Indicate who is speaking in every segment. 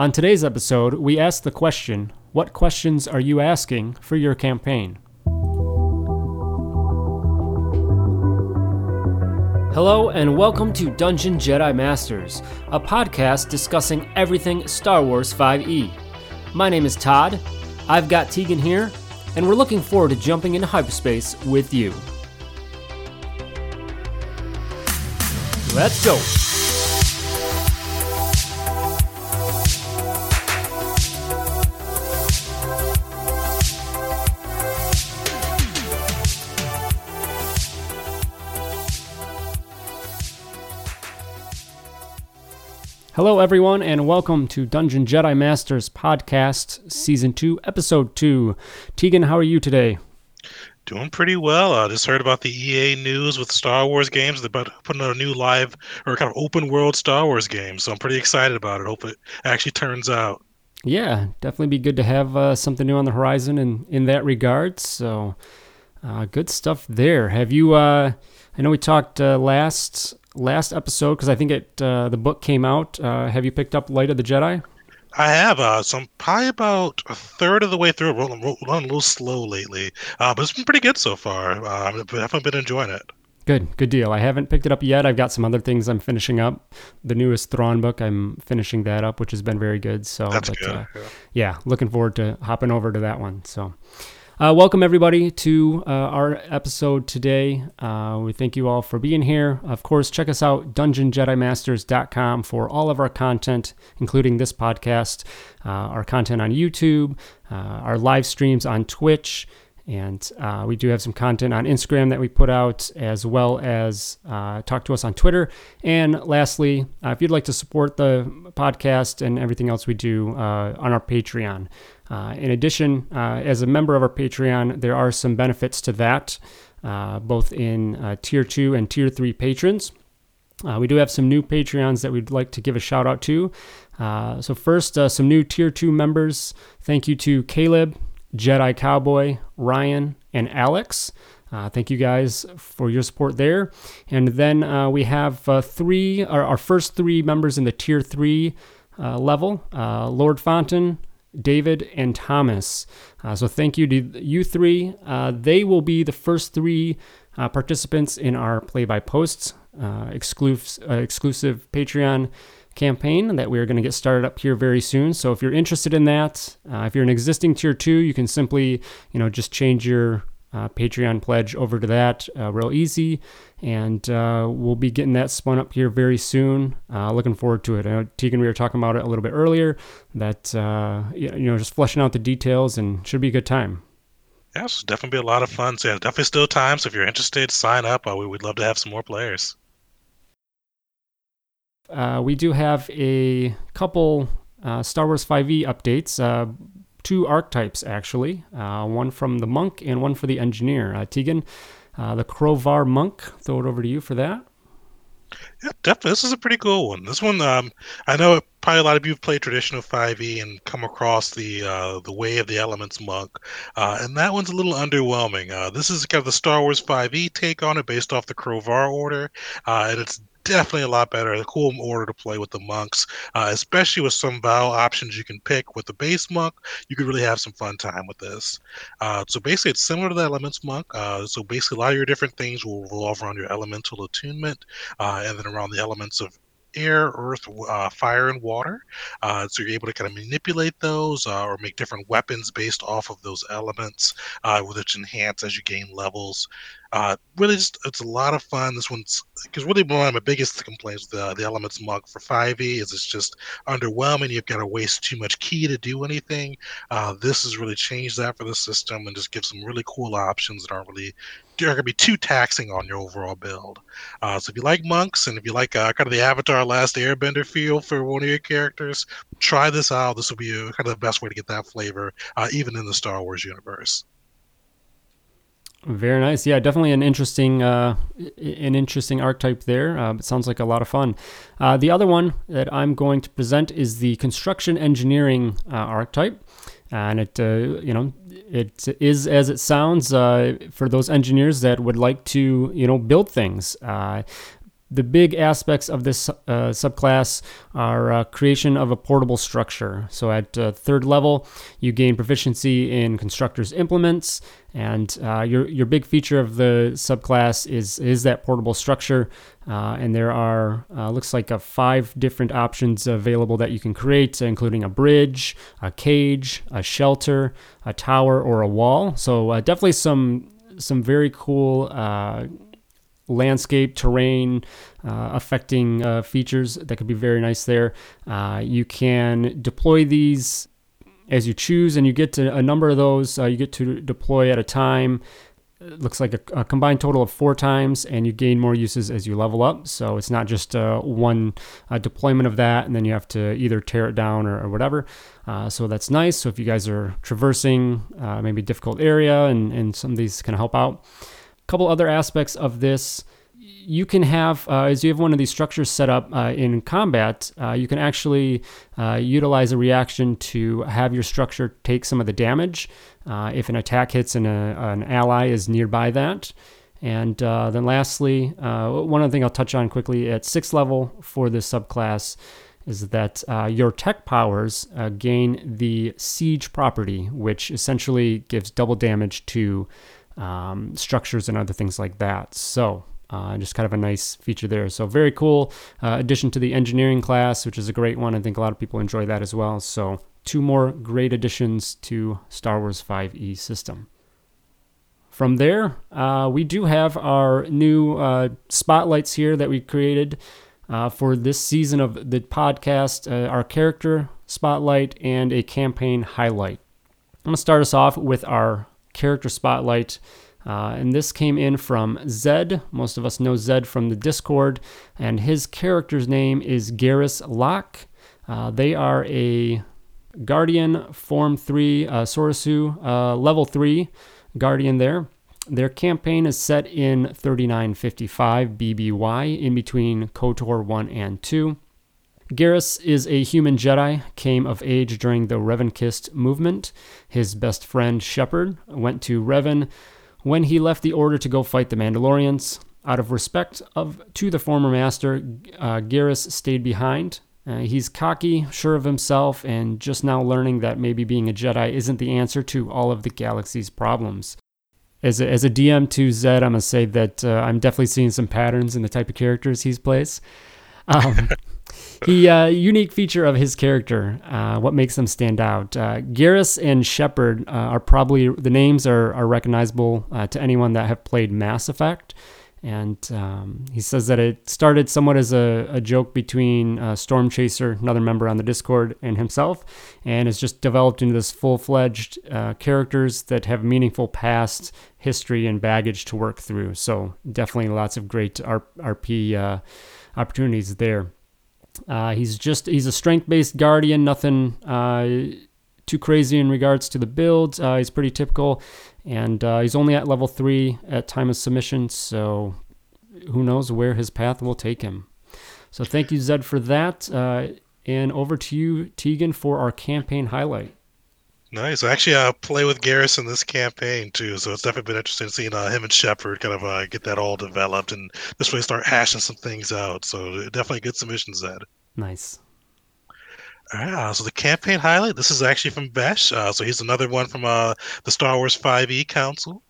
Speaker 1: On today's episode, we ask the question What questions are you asking for your campaign? Hello, and welcome to Dungeon Jedi Masters, a podcast discussing everything Star Wars 5e. My name is Todd, I've got Tegan here, and we're looking forward to jumping into hyperspace with you. Let's go! Hello, everyone, and welcome to Dungeon Jedi Masters Podcast, Season 2, Episode 2. Tegan, how are you today?
Speaker 2: Doing pretty well. I just heard about the EA news with Star Wars games. They're about putting out a new live or kind of open world Star Wars game. So I'm pretty excited about it. Hope it actually turns out.
Speaker 1: Yeah, definitely be good to have uh, something new on the horizon in, in that regard. So, uh, good stuff there. Have you, uh, I know we talked uh, last last episode because I think it uh, the book came out. Uh, have you picked up Light of the Jedi?
Speaker 2: I have. Uh, so I'm probably about a third of the way through. Rolling, rolling a little slow lately, uh, but it's been pretty good so far. Uh, I've definitely been enjoying it.
Speaker 1: Good, good deal. I haven't picked it up yet. I've got some other things I'm finishing up. The newest Thrawn book, I'm finishing that up, which has been very good. So,
Speaker 2: That's but, good. Uh,
Speaker 1: yeah. yeah, looking forward to hopping over to that one. So, uh, welcome, everybody, to uh, our episode today. Uh, we thank you all for being here. Of course, check us out, dungeonjedimasters.com, for all of our content, including this podcast, uh, our content on YouTube, uh, our live streams on Twitch. And uh, we do have some content on Instagram that we put out, as well as uh, talk to us on Twitter. And lastly, uh, if you'd like to support the podcast and everything else we do uh, on our Patreon, uh, in addition, uh, as a member of our Patreon, there are some benefits to that, uh, both in uh, tier two and tier three patrons. Uh, we do have some new Patreons that we'd like to give a shout out to. So, first, some new tier two members. Thank you to Caleb, Jedi Cowboy, Ryan, and Alex. Uh, thank you guys for your support there. And then uh, we have uh, three, our, our, first three members in the tier three level Lord Fontaine, David, and Thomas. Uh, so thank you to you three. Uh, they will be the first three uh, participants in our play by posts uh, exclusive, uh, exclusive Patreon campaign that we are going to get started up here very soon. So if you're interested in that, uh, if you're an existing tier two, you can simply you know just change your uh, Patreon pledge over to that uh, real easy. And uh, we'll be getting that spun up here very soon. Uh, looking forward to it. I know Tegan, we were talking about it a little bit earlier, that, uh, you know, just fleshing out the details and should be a good time.
Speaker 2: Yeah, Yes, definitely be a lot of fun. So, yeah, definitely still time. So, if you're interested, sign up. Uh, we would love to have some more players.
Speaker 1: we do have a couple Star Wars 5e updates two archetypes actually, uh, one from the monk and one for the engineer. Uh, Tegan, uh, the Krovar monk. Throw it over to you for that.
Speaker 2: Yeah, definitely. This is a pretty cool one. This one, um, I know probably a lot of you have played traditional 5e and come across the uh, the Way of the Elements monk, uh, and that one's a little underwhelming. Uh, this is kind of the Star Wars 5e take on it, based off the Krovar order, uh, and it's definitely a lot better. A cool order to play with the monks, uh, especially with some vow options you can pick with the base monk. You could really have some fun time with this. Uh, so basically, it's similar to the elements monk. Uh, so basically, a lot of your different things will revolve around your elemental attunement, uh, and then around the elements of air, earth, uh, fire, and water. Uh, so you're able to kind of manipulate those uh, or make different weapons based off of those elements, uh, which enhance as you gain levels. Uh, really, just it's a lot of fun. This one's because really one of my biggest complaints with the, the Elements mug for 5e is it's just underwhelming. You've got to waste too much ki to do anything. Uh, this has really changed that for the system and just gives some really cool options that aren't really are going to be too taxing on your overall build. Uh, so if you like monks and if you like uh, kind of the Avatar Last Airbender feel for one of your characters, try this out. This will be kind of the best way to get that flavor, uh, even in the Star Wars universe.
Speaker 1: Very nice. Yeah, definitely an interesting, uh, an interesting archetype there. Uh, it sounds like a lot of fun. Uh, the other one that I'm going to present is the construction engineering uh, archetype, and it, uh, you know, it is as it sounds uh, for those engineers that would like to, you know, build things the big aspects of this uh, subclass are uh, creation of a portable structure. So at uh, third level, you gain proficiency in constructor's implements, and uh, your your big feature of the subclass is is that portable structure. Uh, and there are uh, looks like five different options available that you can create, including a bridge, a cage, a shelter, a tower, or a wall. So definitely some some very cool landscape, terrain, uh, affecting uh, features that could be very nice there. Uh, you can deploy these as you choose, and you get to a number of those. Uh, you get to deploy at a time. It looks like a, a, combined total of four times, and you gain more uses as you level up. So it's not just uh, one uh, deployment of that, and then you have to either tear it down or, or whatever. so that's nice. So if you guys are traversing maybe a difficult area, and, and some of these can help out couple other aspects of this. You can have uh, as you have one of these structures set up uh, in combat uh, you can actually uh, utilize a reaction to have your structure take some of the damage uh, if an attack hits and a, an ally is nearby that. And uh, then lastly one other thing i'll touch on quickly at sixth level for this subclass is that your tech powers gain the siege property which essentially gives double damage to um, structures and other things like that. So uh, just kind of a nice feature there. So very cool uh, addition to the engineering class, which is a great one. I think a lot of people enjoy that as well. So two more great additions to Star Wars 5e system. From there, uh, we do have our new uh, spotlights here that we created uh, for this season of the podcast. Uh, our character spotlight and a campaign highlight. I'm going to start us off with our character spotlight. Uh, and this came in from Zed. Most of us know Zed from the Discord, and his character's name is Garrus Locke. Uh, they are a Guardian Form 3 uh, Soresu, uh, level 3 Guardian there. Their campaign is set in 3955 BBY, in between KOTOR 1 and 2. Garrus is a human Jedi, came of age during the Revanchist movement. His best friend Shepard went to Revan when he left the Order to go fight the Mandalorians. Out of respect of to the former master, uh, Garrus stayed behind. Uh, he's cocky, sure of himself, and just now learning that maybe being a Jedi isn't the answer to all of the galaxy's problems. As a, as a DM to Zed, I'm going to say that uh, I'm definitely seeing some patterns in the type of characters he plays. Um, he uh, unique feature of his character, uh, what makes them stand out. Uh, Garrus and Shepard uh, are probably the names are are recognizable uh, to anyone that have played Mass Effect. And um, he says that it started somewhat as a, a joke between uh, Storm Chaser, another member on the Discord, and himself, and has just developed into this full fledged characters that have meaningful past history and baggage to work through. So, definitely lots of great RP opportunities there. Uh, he's just he's a strength based guardian, nothing uh, too crazy in regards to the build. Uh, he's pretty typical, and uh, he's only at level three at time of submission. So who knows where his path will take him. So thank you Zed for that, uh, and over to you Tegan for our campaign highlight.
Speaker 2: Nice. Actually, I uh, play with Garrus in this campaign too, so it's definitely been interesting seeing uh, him and Shepard kind of uh, get that all developed and this way start hashing some things out. So definitely good submissions, Ed.
Speaker 1: Nice.
Speaker 2: All right, uh, so the campaign highlight. This is actually from Besh. Uh, so he's another one from uh, the Star Wars 5e Council.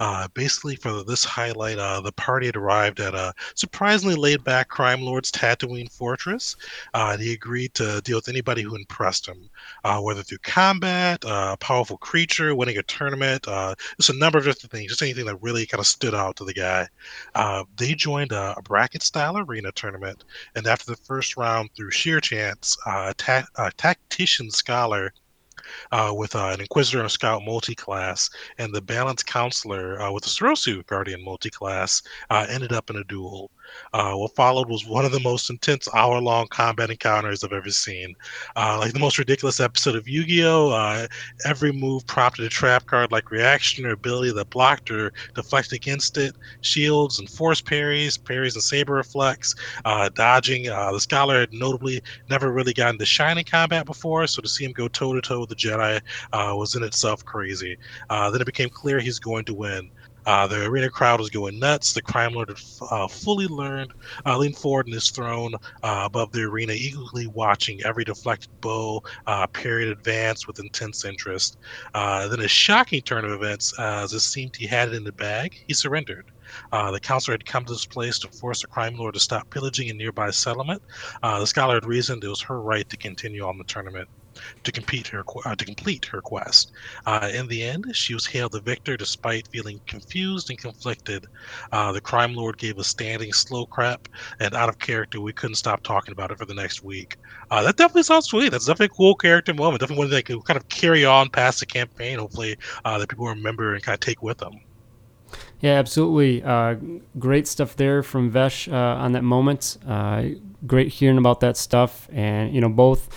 Speaker 2: Uh, basically, for this highlight, uh, the party had arrived at a surprisingly laid back crime lord's Tatooine fortress. Uh, and he agreed to deal with anybody who impressed him, uh, whether through combat, uh, a powerful creature, winning a tournament, uh, just a number of different things, just anything that really kind of stood out to the guy. they joined a, a, bracket style arena tournament, and after the first round, through sheer chance, a, ta- a tactician scholar uh, with uh, an Inquisitor and Scout multi-class, and the Balanced Counselor uh, with a Soresu Guardian multi-class uh, ended up in a duel. Uh, what followed was one of the most intense hour long combat encounters I've ever seen. Uh, like the most ridiculous episode of Yu Gi Oh! Uh, every move prompted a trap card like reaction or ability that blocked or deflected against it, shields and force parries, parries and saber reflex, uh, dodging. Uh, the Scholar had notably never really gotten to shine in combat before, so to see him go toe to toe with the Jedi uh, was in itself crazy. then it became clear he's going to win. Uh, the arena crowd was going nuts. The crime lord uh, fully learned, uh, leaned forward in his throne uh, above the arena, eagerly watching every deflected bow uh, period advance with intense interest. then a shocking turn of events, as it seemed he had it in the bag, he surrendered. Uh, the counselor had come to this place to force the crime lord to stop pillaging a nearby settlement. Uh, the scholar had reasoned it was her right to continue on the tournament to compete her uh, to complete her quest. Uh, in the end, she was hailed the victor despite feeling confused and conflicted. Uh, the crime lord gave a standing slow crap and out of character, we couldn't stop talking about it for the next week. Uh, that definitely sounds sweet. That's definitely a cool character moment. Definitely one that can kind of carry on past the campaign. Hopefully, uh, that people remember and kind of take with them.
Speaker 1: Yeah, absolutely. Uh, great stuff there from Vesh uh, on that moment. Uh, great hearing about that stuff, and you know both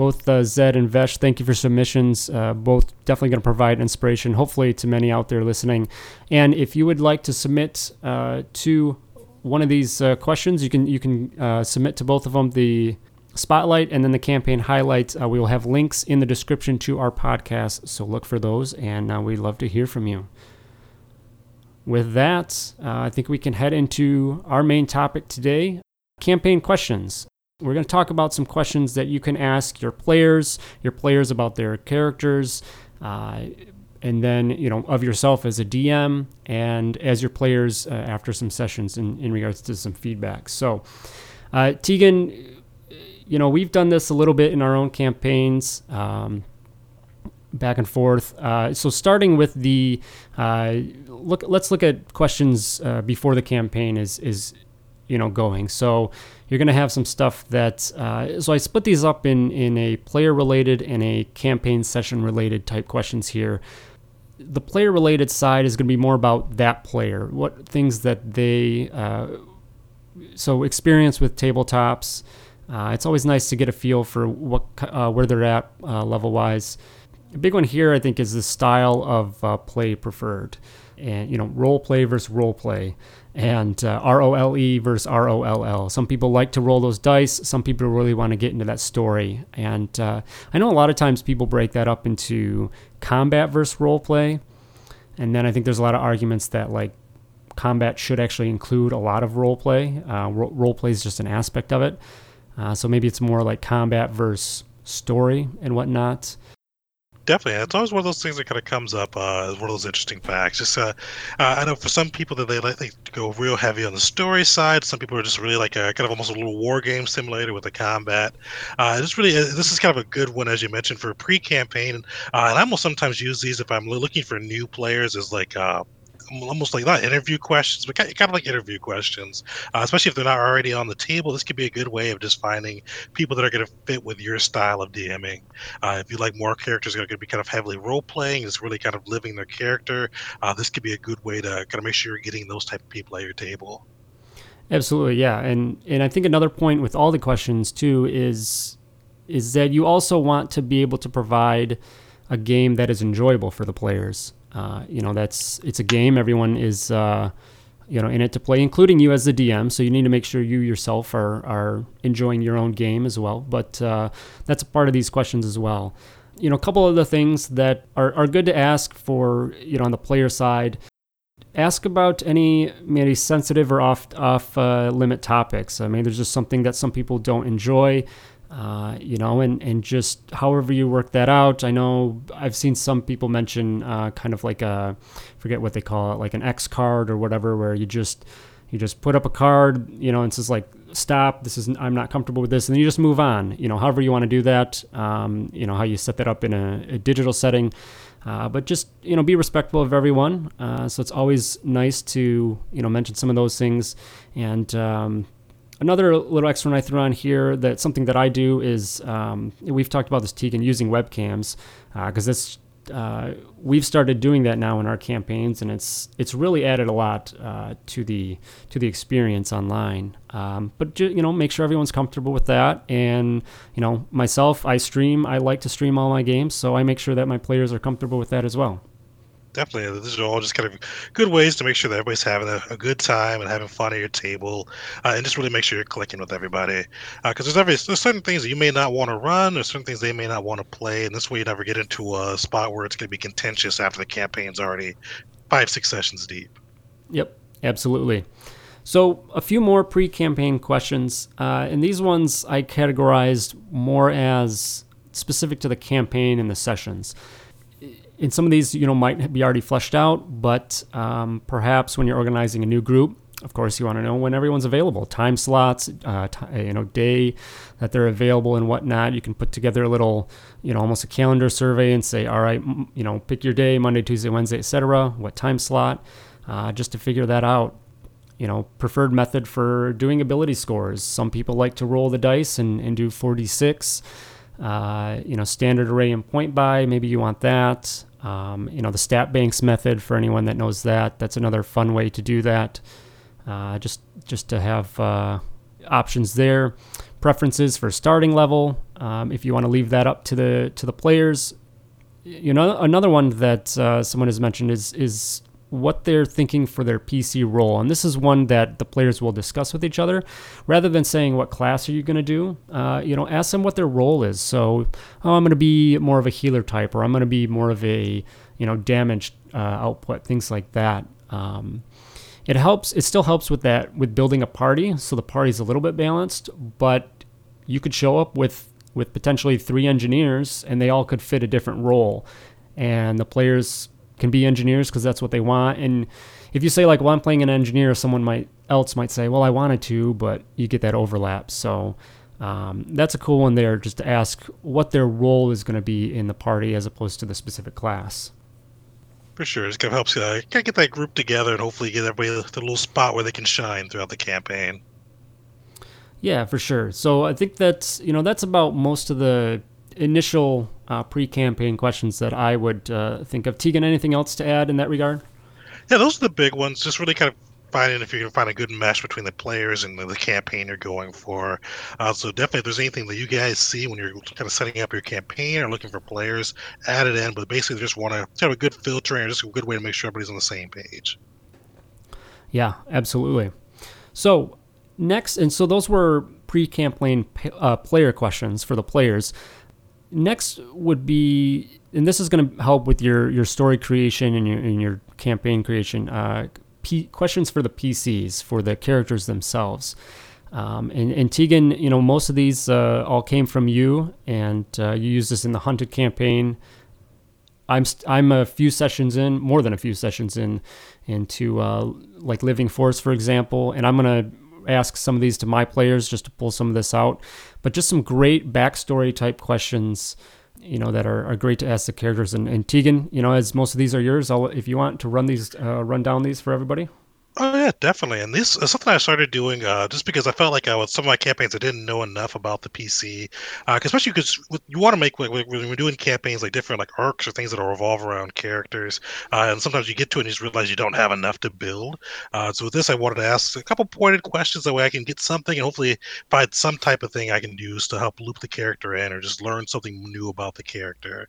Speaker 1: both uh, Zed and Vesh. Thank you for submissions. Uh, both definitely going to provide inspiration, hopefully, to many out there listening. And if you would like to submit uh, to one of these questions, you can you can submit to both of them. The spotlight and then the campaign highlights. we will have links in the description to our podcast, so look for those, and we'd love to hear from you with that, uh, I think we can head into our main topic today campaign questions. We're going to talk about some questions that you can ask your players, your players about their characters, uh, and then you know of yourself as a DM and as your players uh, after some sessions in, in regards to some feedback. So, uh, Tegan, you know we've done this a little bit in our own campaigns. Um, back and forth. Uh, so starting with the uh, look, let's look at questions uh, before the campaign is is you know going. So you're going to have some stuff that. Uh, so I split these up in in a player related and a campaign session related type questions here. The player related side is going to be more about that player, what things that they. Uh, so experience with tabletops. Uh, it's always nice to get a feel for what where they're at level wise a big one here, I think, is the style of uh, play preferred, and you know, role play versus role play, and uh, R O L E versus R O L L. Some people like to roll those dice. Some people really want to get into that story, and uh, I know a lot of times people break that up into combat versus role play, and then I think there's a lot of arguments that like combat should actually include a lot of role play. Uh, ro- role play is just an aspect of it, uh, so maybe it's more like combat versus story and whatnot
Speaker 2: definitely. It's always one of those things that kind of comes up uh, as one of those interesting facts. Just, uh, uh, I know for some people that they like they go real heavy on the story side. Some people are just really like a kind of almost a little war game simulator with the combat. Uh, really uh, this is kind of a good one as you mentioned for a pre-campaign, uh, and I almost sometimes use these if I'm looking for new players as like uh, almost like not interview questions, but kind of like interview questions, uh, especially if they're not already on the table. This could be a good way of just finding people that are going to fit with your style of DMing. Uh, if you like more characters that are going to be kind of heavily role playing, it's really kind of living their character. Uh, this could be a good way to kind of make sure you're getting those type of people at your table.
Speaker 1: Absolutely, yeah, and and I think another point with all the questions too is is that you also want to be able to provide a game that is enjoyable for the players. Uh, you know, that's it's a game. Everyone is uh, you know in it to play, including you as the DM. So you need to make sure you yourself are are enjoying your own game as well. But uh, that's a part of these questions as well. You know, a couple of the things that are, are good to ask for you know on the player side. Ask about any maybe sensitive or off off uh, limit topics. I mean, there's just something that some people don't enjoy. Uh, you know, and, and just however you work that out. I know I've seen some people mention uh, kind of like a, forget what they call it, like an X card or whatever, where you just you just put up a card, you know, and says like stop. This is I'm not comfortable with this, and then you just move on. You know, however you want to do that. Um, you know how you set that up in a, a digital setting. Uh, but just you know, be respectful of everyone. Uh, so it's always nice to you know mention some of those things, and um, Another little extra I threw on here that something that I do is um, we've talked about this Tegan using webcams because uh, uh, we've started doing that now in our campaigns, and it's it's really added a lot uh, to the to the experience online. Um, but you know, make sure everyone's comfortable with that. And you know, myself, I stream. I like to stream all my games, so I make sure that my players are comfortable with that as well
Speaker 2: definitely. These are all just kind of good ways to make sure that everybody's having a, a good time and having fun at your table, uh, and just really make sure you're clicking with everybody. Because uh, there's every there's certain things that you may not want to run, there's certain things they may not want to play, and this way you never get into a spot where it's going to be contentious after the campaign's already five six sessions deep.
Speaker 1: Yep, absolutely. So, a few more pre campaign questions. Uh, and these ones I categorized more as specific to the campaign and the sessions. In some of these, you know, might be already fleshed out, but um, perhaps when you're organizing a new group, of course, you want to know when everyone's available, time slots, uh, t- you know, day that they're available and whatnot. You can put together a little, you know, almost a calendar survey and say, all right, m- you know, pick your day, Monday, Tuesday, Wednesday, etc. What time slot, uh, just to figure that out. You know, preferred method for doing ability scores. Some people like to roll the dice and, and do 46. Uh, you know, standard array and point buy. Maybe you want that. Um, you know, the stat banks method for anyone that knows that. That's another fun way to do that. Uh, just just to have uh, options there. Preferences for starting level. Um, if you want to leave that up to the to the players. You know, another one that uh, someone has mentioned is is what they're thinking for their PC role. And this is one that the players will discuss with each other. Rather than saying, what class are you going to do? Uh, you know, ask them what their role is. So, oh, I'm going to be more of a healer type, or I'm going to be more of a, you know, damage uh, output, things like that. Um, it helps, it still helps with that, with building a party. So the party's a little bit balanced, but you could show up with with potentially three engineers and they all could fit a different role and the players can be engineers because that's what they want. And if you say like, well, I'm playing an engineer, someone might else might say, well, I wanted to, but you get that overlap. So um, that's a cool one there, just to ask what their role is going to be in the party as opposed to the specific class.
Speaker 2: For sure, it kind of helps you uh, kind of get that group together and hopefully get everybody the little spot where they can shine throughout the campaign.
Speaker 1: Yeah, for sure. So I think that's you know that's about most of the initial uh, pre-campaign questions that I would uh, think of. Tegan, anything else to add in that regard?
Speaker 2: Yeah, those are the big ones. Just really kind of finding if you can find a good mesh between the players and the, campaign you're going for. Uh, so definitely, if there's anything that you guys see when you're kind of setting up your campaign or looking for players, add it in. But basically, just want to have a good filtering or just a good way to make sure everybody's on the same page.
Speaker 1: Yeah, absolutely. So next, and so those were pre-campaign uh, player questions for the players next would be, and this is going to help with your your story creation and your and your campaign creation. Uh, P- questions for the PCs for the characters themselves. Um, and, and, Tegan, you know, most of these uh, all came from you, and uh, you used this in the Hunted campaign. I'm st- I'm a few sessions in, more than a few sessions in, into uh, like Living Force, for example, and I'm gonna ask some of these to my players just to pull some of this out. But just some great backstory type questions, you know, that are, are great to ask the characters. And, and Tegan, you know, as most of these are yours, I'll, if you want to run these, uh, run down these for everybody.
Speaker 2: Oh yeah, definitely. And this is something I started doing uh, just because I felt like was some of my campaigns I didn't know enough about the PC, uh, especially because you want to make like when we're doing campaigns like different like arcs or things that revolve around characters, uh, and sometimes you get to it and you just realize you don't have enough to build. Uh, so with this, I wanted to ask a couple pointed questions that way I can get something and hopefully find some type of thing I can use to help loop the character in or just learn something new about the character.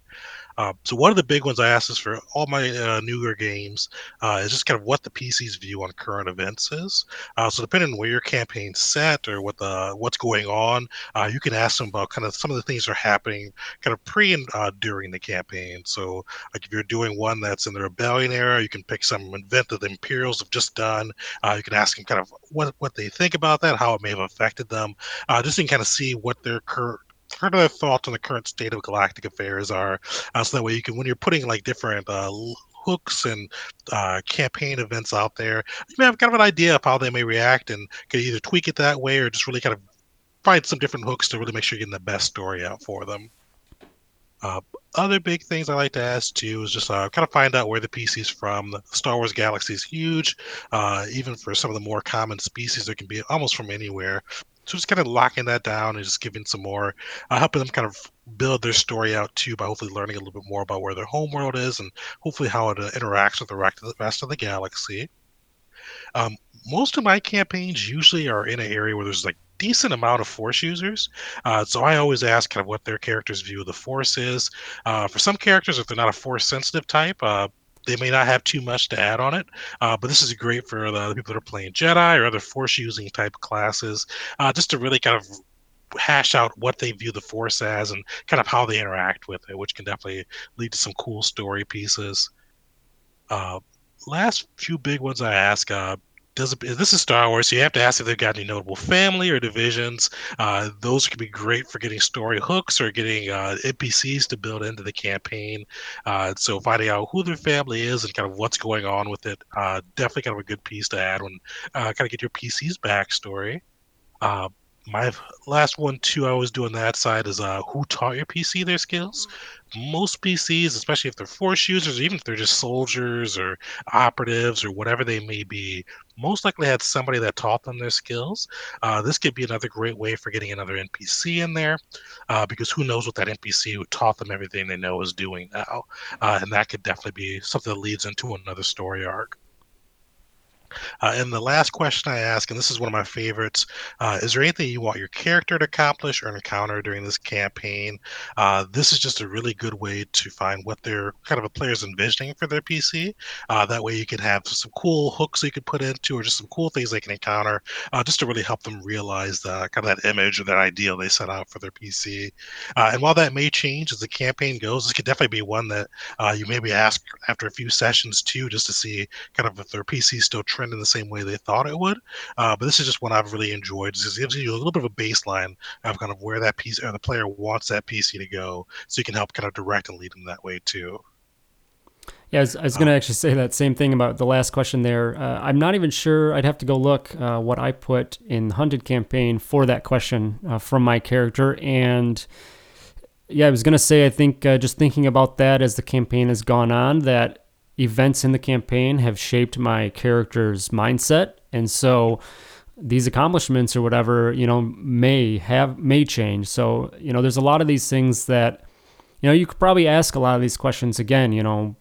Speaker 2: Uh, so one of the big ones I ask is for all my uh, newer games uh, is just kind of what the PC's view on current events is. Uh, so depending on where your campaign's set or what the what's going on, uh, you can ask them about kind of some of the things that are happening kind of pre and uh, during the campaign. So like if you're doing one that's in the rebellion era, you can pick some event that the Imperials have just done. you can ask them kind of what what they think about that, how it may have affected them, just to kind of see what their current Heard of their thoughts on the current state of galactic affairs are, uh, so that way you can when you're putting like different uh, hooks and uh, campaign events out there, you may have kind of an idea of how they may react and can either tweak it that way or just really kind of find some different hooks to really make sure you're getting the best story out for them. Uh, other big things I like to ask too is just uh, kind of find out where the PC's from. The Star Wars galaxy is huge. Uh, even for some of the more common species, it can be almost from anywhere. So just kind of locking that down and just giving some more, uh, helping them kind of build their story out too by hopefully learning a little bit more about where their home world is and hopefully how it uh, interacts with the rest of the galaxy. Um, most of my campaigns usually are in an area where there's like decent amount of force users. Uh, so I always ask kind of what their character's view of the force is. Uh, for some characters, if they're not a force sensitive type, uh, they may not have too much to add on it, uh, but this is great for the people that are playing Jedi or other Force using type classes, uh, just to really kind of hash out what they view the Force as and kind of how they interact with it, which can definitely lead to some cool story pieces. Uh, last few big ones I ask, uh, does this is Star Wars, so you have to ask if they've got any notable family or divisions. Uh, those can be great for getting story hooks or getting uh, NPCs to build into the campaign. Uh, so finding out who their family is and kind of what's going on with it, uh, definitely kind of a good piece to add when uh, kind of get your PC's backstory. My last one too i was doing that side is uh who taught your pc their skills? Most pcs especially if they're force users even if they're just soldiers or operatives or whatever they may be most likely had somebody that taught them their skills. Uh, this could be another great way for getting another npc in there uh, because who knows what that npc who taught them everything they know is doing now? Uh, and that could definitely be something that leads into another story arc uh, and the last question I ask, and this is one of my favorites, uh, is there anything you want your character to accomplish or encounter during this campaign? Uh, this is just a really good way to find what their kind of a player's envisioning for their PC. Uh, that way you can have some cool hooks you could put into, or just some cool things they can encounter, uh, just to really help them realize the kind of that image or that ideal they set out for their PC. Uh, and while that may change as the campaign goes, this could definitely be one that you maybe ask after a few sessions too, just to see kind of if their PC still trend in the same way they thought it would. Uh, but this is just one I've really enjoyed. It gives you a little bit of a baseline of kind of where that piece or the player wants that PC to go, so you can help kind of direct and lead them that way too.
Speaker 1: Yeah, I was, was going to uh, actually say that same thing about the last question there. Uh, I'm not even sure. I'd have to go look uh, what I put in the hunted campaign for that question uh, from my character. And yeah, I was going to say, I think uh, just thinking about that as the campaign has gone on, that events in the campaign have shaped my character's mindset. And so these accomplishments or whatever, you know, may have, may change. So, you know, there's a lot of these things that, you know, you could probably ask a lot of these questions again, you know,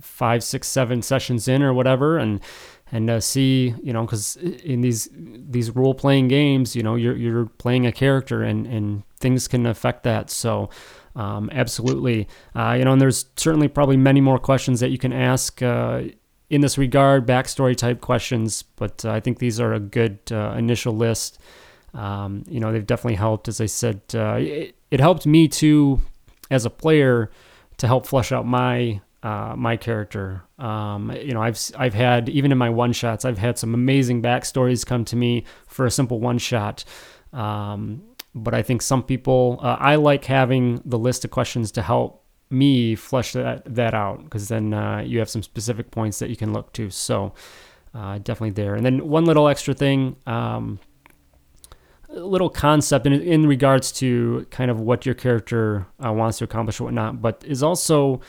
Speaker 1: five, six, seven sessions in or whatever. And, and uh, see, you know, because in these these role playing games, you know, you're you're playing a character, and and things can affect that. So, um, absolutely. Uh, you know, and there's certainly probably many more questions that you can ask uh, in this regard, backstory type questions, but uh, I think these are a good uh, initial list. Um, you know, they've definitely helped. As I said, uh, it, it, helped me too, as a player, to help flesh out my uh, my character. Um, you know, I've I've had even in my one shots, I've had some amazing backstories come to me for a simple one shot. Um, but I think some people, uh, I like having the list of questions to help me flesh that, that out because then uh, you have some specific points that you can look to. So uh, definitely there. And then one little extra thing, um, little concept in, in regards to kind of what your character uh, wants to accomplish or whatnot, but is also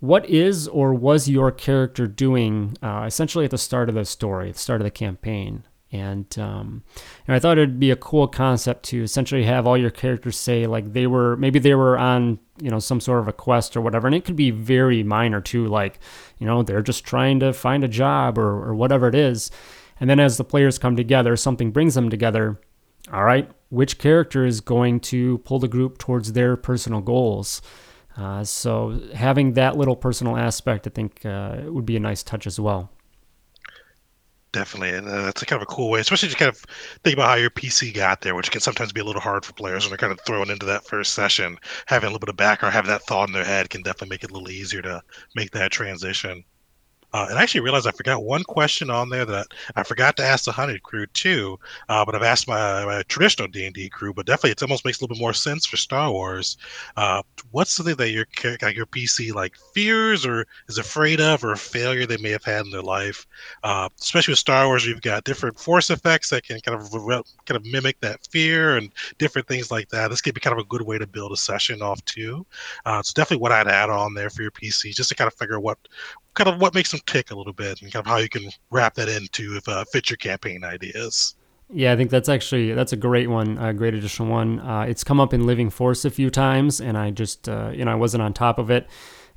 Speaker 1: what is or was your character doing uh, essentially at the start of the story, at the start of the campaign. And, um, and I thought it'd be a cool concept to essentially have all your characters say like they were maybe they were on you know some sort of a quest or whatever, and it could be very minor too, like you know they're just trying to find a job or, or whatever it is. And then as the players come together, something brings them together. All right, which character is going to pull the group towards their personal goals? Uh, so having that little personal aspect, I think, uh, would be a nice touch as well.
Speaker 2: Definitely, and uh, that's a kind of a cool way, especially to kind of think about how your PC got there, which can sometimes be a little hard for players when they're kind of thrown into that first session. Having a little bit of background, having that thought in their head can definitely make it a little easier to make that transition. Uh, and I actually realized I forgot one question on there that I forgot to ask the hunted crew too. Uh, but I've asked my, my traditional D and D crew. But definitely, it almost makes a little bit more sense for Star Wars. Uh, what's something that your like your PC like fears or is afraid of, or a failure they may have had in their life? Uh, especially with Star Wars, you've got different force effects that can kind of kind of mimic that fear and different things like that. This could be kind of a good way to build a session off too. Uh, it's definitely what I'd add on there for your PC, just to kind of figure what kind of what makes them tick a little bit and kind of how you can wrap that into if uh, fit your campaign ideas.
Speaker 1: Yeah, I think that's actually that's a great one, a great additional one. Uh, it's come up in Living Force a few times, and I just uh, you know I wasn't on top of it,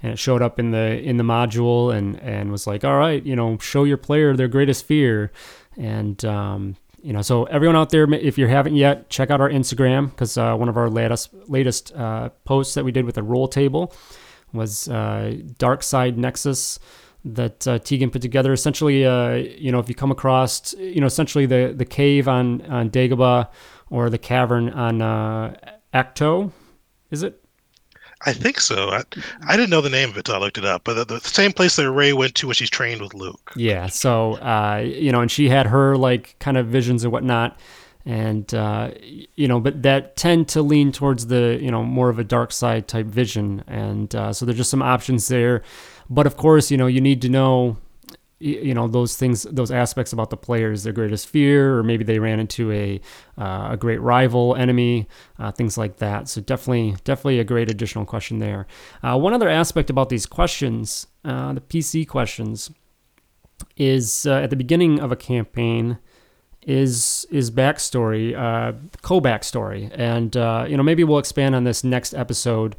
Speaker 1: and it showed up in the in the module, and and was like, all right, you know, show your player their greatest fear, and um, you know, so everyone out there, if you haven't yet, check out our Instagram because uh, one of our latest latest uh, posts that we did with the roll table was uh, Dark Side Nexus that uh, Tegan put together. Essentially, uh, you know, if you come across, you know, essentially the the cave on on Dagobah or the cavern on uh, Ahch-To, is it?
Speaker 2: I think so. I, I didn't know the name of it until I looked it up, but the, the same place that Rey went to when she's trained with Luke.
Speaker 1: Yeah. So, uh, you know, and she had her like kind of visions and whatnot. And, uh, you know, but that tend to lean towards the, you know, more of a dark side type vision. And uh, so there's just some options there. But of course, you know, you need to know you know those things those aspects about the players their greatest fear or maybe they ran into a uh, a great rival enemy uh, things like that so definitely definitely a great additional question there uh, one other aspect about these questions uh, the pc questions is uh, at the beginning of a campaign is is backstory uh, co backstory and uh, you know maybe we'll expand on this next episode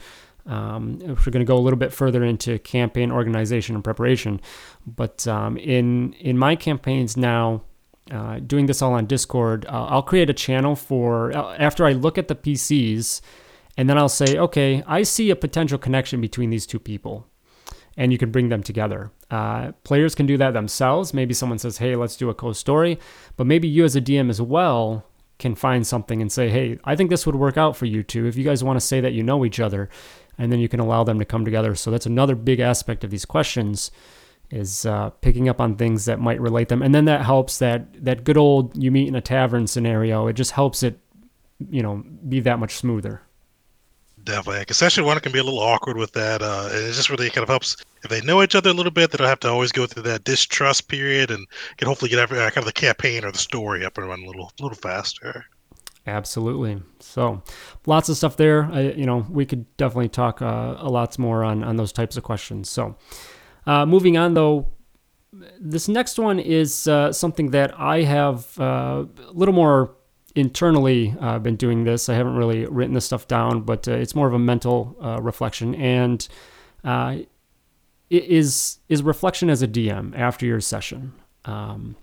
Speaker 1: um, we're going to go a little bit further into campaign organization and preparation, but um, in in my campaigns now, uh, doing this all on Discord, uh, I'll create a channel for uh, after I look at the PCs, and then I'll say, okay, I see a potential connection between these two people, and you can bring them together. Uh, players can do that themselves. Maybe someone says, hey, let's do a co-story, but maybe you as a DM as well can find something and say, hey, I think this would work out for you two. If you guys want to say that you know each other, and then you can allow them to come together. So that's another big aspect of these questions is uh, picking up on things that might relate them, and then that helps that that good old you meet in a tavern scenario. It just helps it, you know, be that much smoother.
Speaker 2: Definitely, because session one can be a little awkward with that. Uh, it just really kind of helps if they know each other a little bit. They don't have to always go through that distrust period, and can hopefully get every, uh, kind of the campaign or the story up and running a little, a little faster.
Speaker 1: Absolutely. So, lots of stuff there. I, you know, we could definitely talk uh, a lot more on on those types of questions. So, uh, moving on though, this next one is uh, something that I have uh, a little more internally uh, been doing. This I haven't really written this stuff down, but uh, it's more of a mental reflection and. is is reflection as a DM after your session. Um,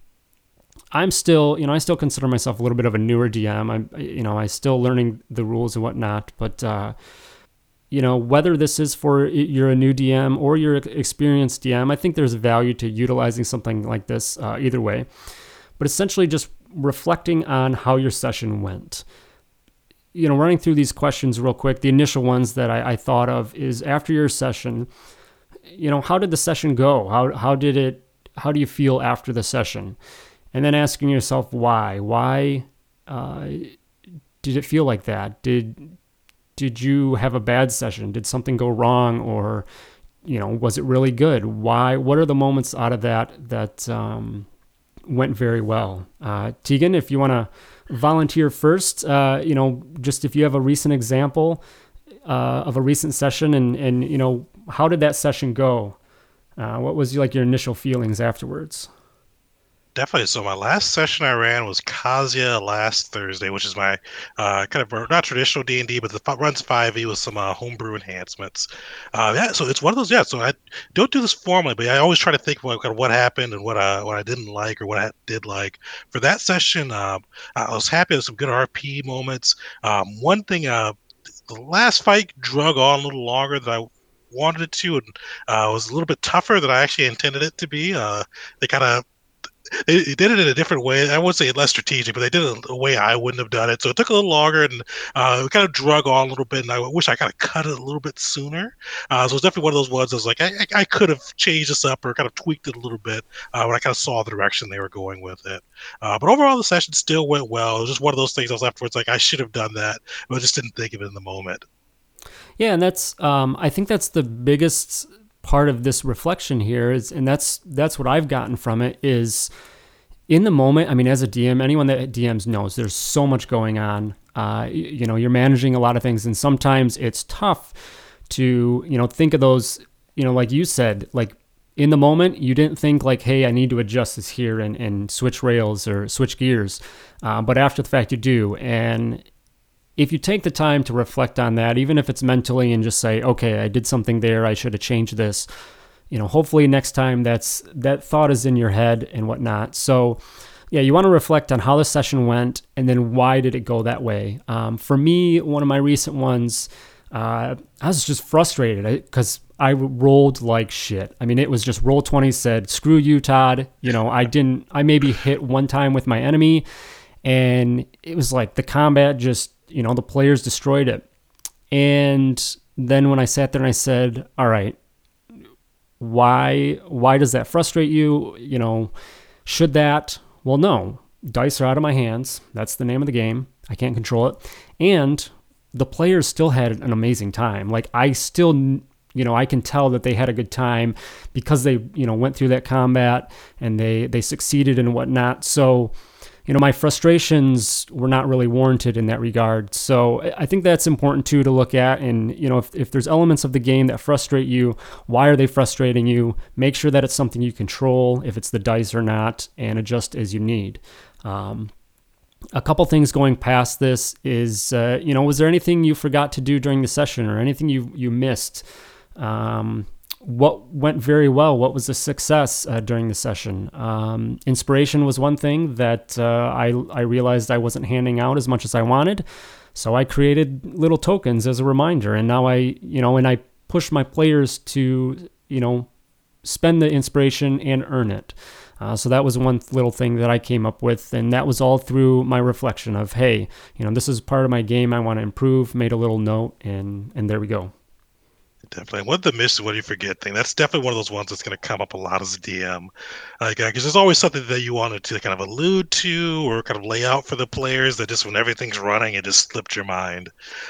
Speaker 1: I'm still, you know, I still consider myself a little bit of a newer DM. I'm, you know, I still learning the rules and whatnot. But, uh, you know, whether this is for you're a new DM or you're experienced DM, I think there's value to utilizing something like this uh, either way. But essentially, just reflecting on how your session went. You know, running through these questions real quick. The initial ones that I, I thought of is after your session. You know, how did the session go? How how did it? How do you feel after the session? and then asking yourself why. Why uh, did it feel like that? Did did you have a bad session? Did something go wrong, or you know, was it really good? Why? What are the moments out of that that um, went very well? Uh, Tegan, if you want to volunteer first, uh, you know, just if you have a recent example uh, of a recent session, and and you know, how did that session go? Uh, what was like your initial feelings afterwards?
Speaker 2: Definitely. So my last session I ran was Kazuya last Thursday, which is my uh, kind of not traditional D and D, but the runs five E with some uh, homebrew enhancements. Uh, yeah, so it's one of those. Yeah, so I don't do this formally, but I always try to think about kind of what happened and what I what I didn't like or what I did like. For that session, um, I was happy with some good RP moments. Um, one thing, uh, the last fight drug on a little longer than I wanted it to and uh, was a little bit tougher than I actually intended it to be. Uh, they kind of they, they, did it in a different way. I wouldn't say less strategic, but they did it a way I wouldn't have done it. So it took a little longer and uh, it kind of drug on a little bit. And I wish I kind of cut it a little bit sooner. Uh, so it's definitely one of those ones I was like, I, I, could have changed this up or kind of tweaked it a little bit uh, when I kind of saw the direction they were going with it. Uh, but overall, the session still went well. It was just one of those things I was afterwards like, I should have done that, but I just didn't think of it in the moment.
Speaker 1: Yeah, and that's um, I think that's the biggest part of this reflection here is and that's that's what I've gotten from it is in the moment, I mean, as a DM, anyone that DMs knows there's so much going on. Uh, you know, you're managing a lot of things, and sometimes it's tough to, you know, think of those, you know, like you said, like in the moment, you didn't think like, hey, I need to adjust this here and, and switch rails or switch gears. Uh, but after the fact, you do. And if you take the time to reflect on that, even if it's mentally and just say, okay, I did something there, I should have changed this, you know, hopefully next time that's that thought is in your head and whatnot. So, yeah, you want to reflect on how the session went and then why did it go that way. Um, for me, one of my recent ones, uh, I was just frustrated because I rolled like shit. I mean, it was just Roll20 said, screw you, Todd. You know, I didn't, I maybe hit one time with my enemy and it was like the combat just you know, the players destroyed it. And then when I sat there and I said, "All right, why why does that frustrate you? You know, should that?" Well, no. Dice are out of my hands. That's the name of the game. I can't control it. And the players still had an amazing time. Like I still you know, I can tell that they had a good time because they, you know, went through that combat and they they succeeded and whatnot. So, you know, my frustrations were not really warranted in that regard. So I think that's important too to look at. And, you know, if, if there's elements of the game that frustrate you, why are they frustrating you? Make sure that it's something you control, if it's the dice or not, and adjust as you need. Um, a couple things going past this is, uh, you know, was there anything you forgot to do during the session or anything you, you missed? Um, what went very well? What was a success uh, during the session? Um, inspiration was one thing that uh, I, I realized I wasn't handing out as much as I wanted. So I created little tokens as a reminder. And now I, you know, and I push my players to, you know, spend the inspiration and earn it. Uh, so that was one little thing that I came up with, and that was all through my reflection of, hey, you know, this is part of my game. I want to improve. Made a little note, and and there we go.
Speaker 2: Definitely. What the miss what do you forget thing? That's definitely one of those ones that's going to come up a lot as a DM. Like, because uh, there's always something that you wanted to kind of allude to or kind of lay out for the players that just when everything's running, it just slipped your mind.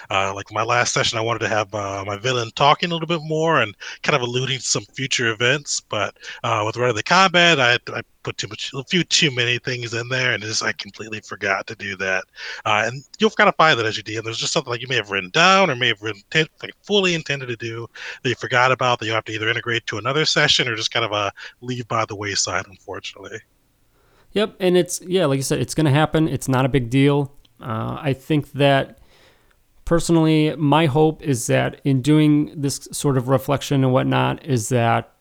Speaker 2: Uh, like my last session, I wanted to have uh, my villain talking a little bit more and kind of alluding to some future events. But uh, with Run of the combat, I, I put too much, a few too many things in there, and just I completely forgot to do that. Uh, and you'll kind of find that as you do. There's just something like you may have written down or may have written like fully intended to do that you forgot about that you have to either integrate to another session or just kind of uh, leave by the wayside, unfortunately.
Speaker 1: Yep, and it's yeah, like you said, it's going to happen. It's not a big deal. Uh, I think that personally, my hope is that in doing this sort of reflection and whatnot, is that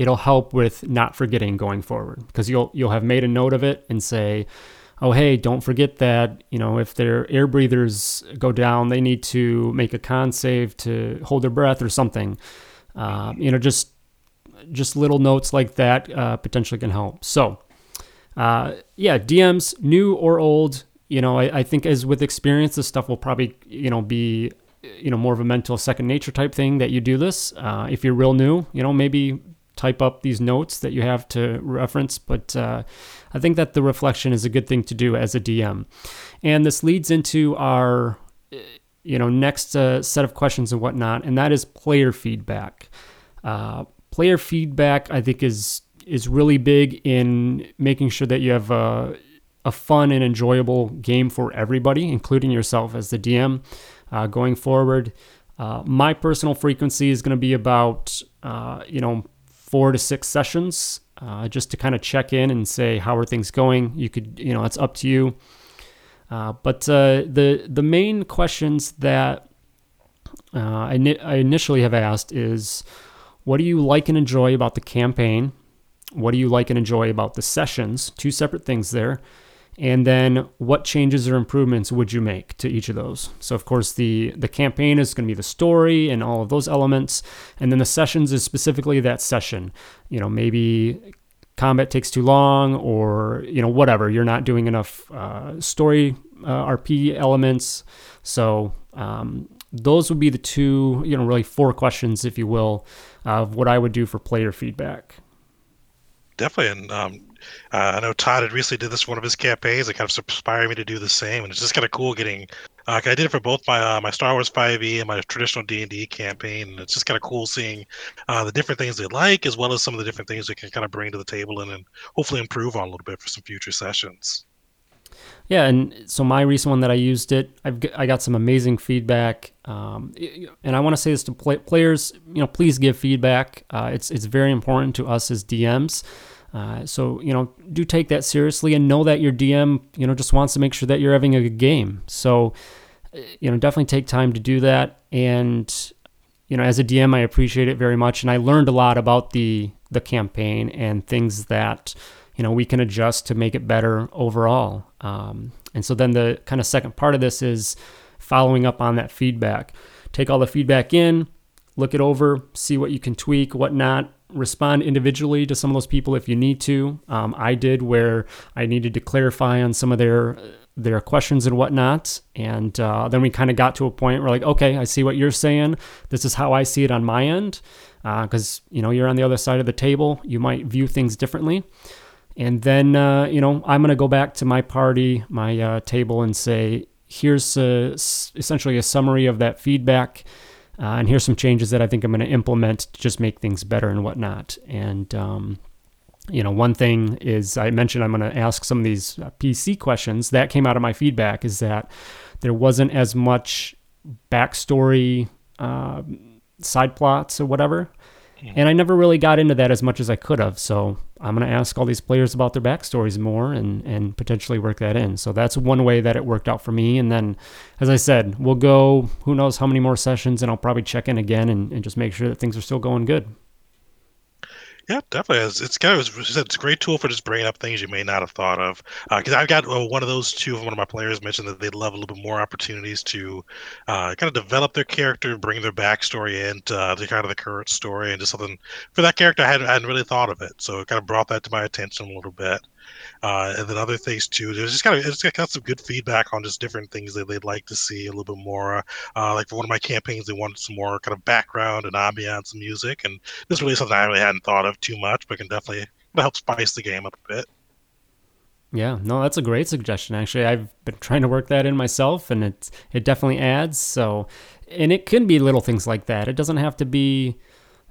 Speaker 1: it'll help with not forgetting going forward. Because you'll you'll have made a note of it and say oh hey don't forget that you know if their air breathers go down they need to make a con save to hold their breath or something. Uh, you know just just little notes like that uh, potentially can help. So uh, yeah dms new or old you know I, I think as with experience this stuff will probably you know be you know more of a mental second nature type thing that you do this. Uh, if you're real new you know maybe type up these notes that you have to reference, but uh, I think that the reflection is a good thing to do as a DM. And this leads into our you know next uh, set of questions and whatnot, and that is player feedback. Uh, player feedback, I think, is is really big in making sure that you have a, a fun and enjoyable game for everybody, including yourself as the DM. Uh, going forward, uh, my personal frequency is going to be about uh, you know four to six sessions uh, just to kind of check in and say how are things going. You could, you know, it's up to you. Uh, but uh, the the main questions that uh, I, I initially have asked is, what do you like and enjoy about the campaign? What do you like and enjoy about the sessions? Two separate things there. And then what changes or improvements would you make to each of those? So of course the the campaign is going to be the story and all of those elements, and then the sessions is specifically that session. You know, maybe combat takes too long or you know whatever. You're not doing enough uh, story uh, rp elements. So um, those would be the two you know really four questions if you will of what i would do for player feedback.
Speaker 2: Definitely. And um, uh, I know Todd had recently did this one of his campaigns. It kind of inspired me to do the same, and it's just kind of cool getting. Uh, I did it for both my uh, my Star Wars 5e and my traditional D and D campaign, and it's just kind of cool seeing uh, the different things they like, as well as some of the different things we can kind of bring to the table and, and hopefully improve on a little bit for some future sessions.
Speaker 1: Yeah, and so my recent one that I used it, I've I got some amazing feedback, um, and I want to say this to play, players. You know, please give feedback. Uh, it's it's very important to us as DMs. Uh, so you know, do take that seriously and know that your DM, you know, just wants to make sure that you're having a good game. So, you know, definitely take time to do that. And you know, as a DM, I appreciate it very much, and I learned a lot about the the campaign and things that you know we can adjust to make it better overall. Um, and so then the kind of second part of this is following up on that feedback. Take all the feedback in, look it over, see what you can tweak, what not, respond individually to some of those people if you need to. Um, I did where I needed to clarify on some of their their questions and whatnot. And uh, then we kind of got to a point where like, okay, I see what you're saying. This is how I see it on my end. Because, uh, you know, you're on the other side of the table. You might view things differently. And then, uh, you know, I'm going to go back to my party, my uh, table, and say, here's a, essentially a summary of that feedback. Uh, and here's some changes that I think I'm going to implement to just make things better and whatnot. And, um, you know, one thing is I mentioned I'm going to ask some of these uh, PC questions. That came out of my feedback is that there wasn't as much backstory, uh, side plots or whatever. And I never really got into that as much as I could have. So I'm going to ask all these players about their backstories more and, and potentially work that in. So that's one way that it worked out for me. And then, as I said, we'll go who knows how many more sessions, and I'll probably check in again and, and just make sure that things are still going good.
Speaker 2: Yeah, definitely. It's, it's kind of it's a great tool for just bringing up things you may not have thought of. Because uh, I've got uh, one of those two. One of my players mentioned that they'd love a little bit more opportunities to uh, kind of develop their character, bring their backstory into uh, the kind of the current story, and just something for that character I hadn't, I hadn't really thought of it. So it kind of brought that to my attention a little bit. Uh, and then other things too. There's just kind of it's got some good feedback on just different things that they'd like to see a little bit more. Uh, like for one of my campaigns, they wanted some more kind of background and ambiance music, and this is really something I really hadn't thought of too much, but can definitely help spice the game up a bit.
Speaker 1: Yeah, no, that's a great suggestion. Actually, I've been trying to work that in myself, and it it definitely adds. So, and it can be little things like that. It doesn't have to be,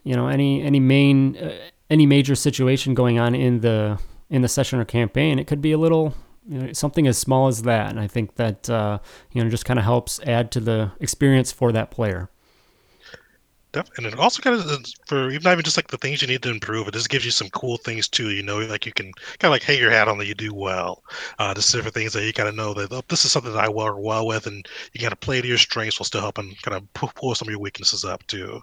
Speaker 1: you know, any any main uh, any major situation going on in the in the session or campaign. It could be a little you know, something as small as that, and I think that uh, you know just kind of helps add to the experience for that player.
Speaker 2: And it also kind of for even not even just like the things you need to improve. It just gives you some cool things too. You know, like you can kind of like hang your hat on that you do well. Uh, just different things that you kind of know that oh, this is something that I work well with, and you kind of play to your strengths while still helping kind of pull some of your weaknesses up too.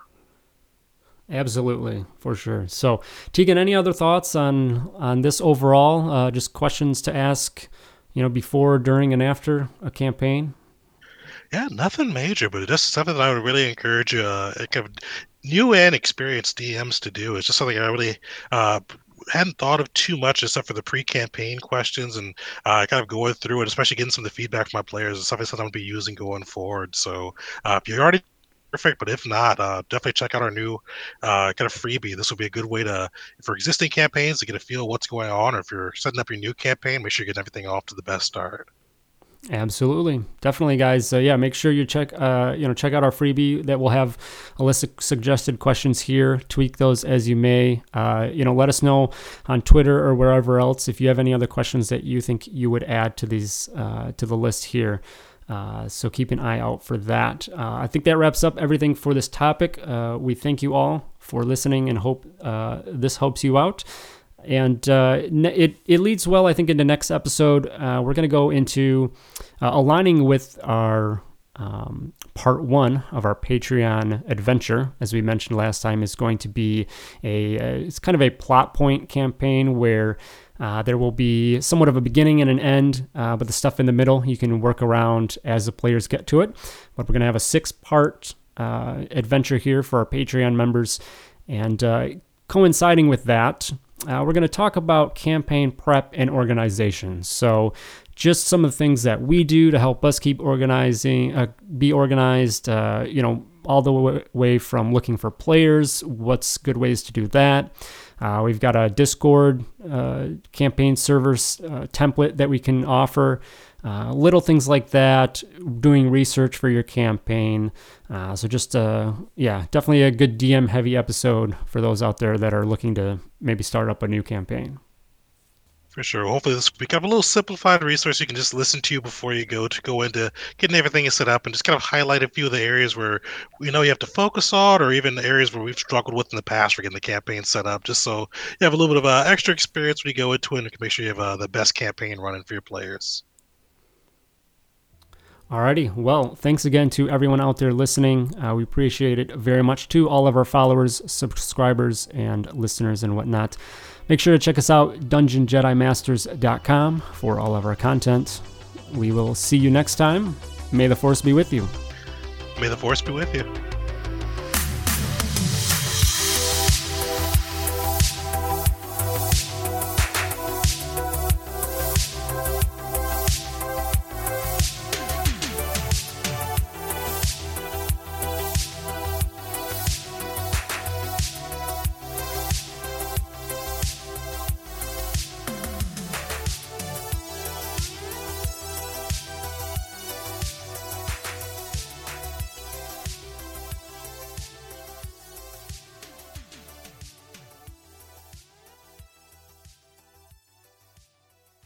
Speaker 1: Absolutely, for sure. So, Tegan, any other thoughts on on this overall? Uh, just questions to ask, you know, before, during, and after a campaign.
Speaker 2: Yeah, nothing major, but just something that I would really encourage uh, new and experienced DMs to do. It's just something I really uh, hadn't thought of too much except for the pre-campaign questions and uh, kind of going through it, especially getting some of the feedback from my players stuff like that I'm going to be using going forward. So uh, if you already perfect. But if not, uh, definitely check out our new uh, kind of freebie. This will be a good way to, for existing campaigns, to get a feel of what's going on. Or if you're setting up your new campaign, make sure you get everything off to the best start.
Speaker 1: Absolutely, definitely, guys. Uh, yeah, make sure you check, uh, you know, check out our freebie that will have a list of suggested questions here. Tweak those as you may. Uh, you know, let us know on Twitter or wherever else if you have any other questions that you think you would add to these uh, to the list here. Uh, so keep an eye out for that. Uh, I think that wraps up everything for this topic. Uh, we thank you all for listening and hope uh, this helps you out. And uh, it, it leads well, I think, into next episode. We're going to go into aligning with our um, part one of our Patreon adventure, as we mentioned last time, is going to be a it's kind of a plot point campaign where uh, there will be somewhat of a beginning and an end, uh, but the stuff in the middle you can work around as the players get to it. But we're going to have a six part uh, adventure here for our Patreon members. And uh, coinciding with that, uh, we're going to talk about campaign prep and organization. So, just some of the things that we do to help us keep organizing, uh, be organized, you know, all the way from looking for players, what's good ways to do that. Uh, we've got a Discord uh, campaign servers uh, template that we can offer. Uh, little things like that, doing research for your campaign. Uh, so, just, uh, yeah, definitely a good DM heavy episode for those out there that are looking to maybe start up a new campaign
Speaker 2: for sure. Hopefully, this will become a little simplified resource you can just listen to before you go to go into getting everything set up and just kind of highlight a few of the areas where you know you have to focus on, or even the areas where we've struggled with in the past for getting the campaign set up, just so you have a little bit of uh, extra experience when you go into it and make sure you have uh, the best campaign running for your players.
Speaker 1: Alrighty, well, thanks again to everyone out there listening. Uh, we appreciate it very much to all of our followers, subscribers, and listeners and whatnot. Make sure to check us out, dungeonjedimasters.com, for all of our content. We will see you next time. May the Force be with you.
Speaker 2: May the Force be with you.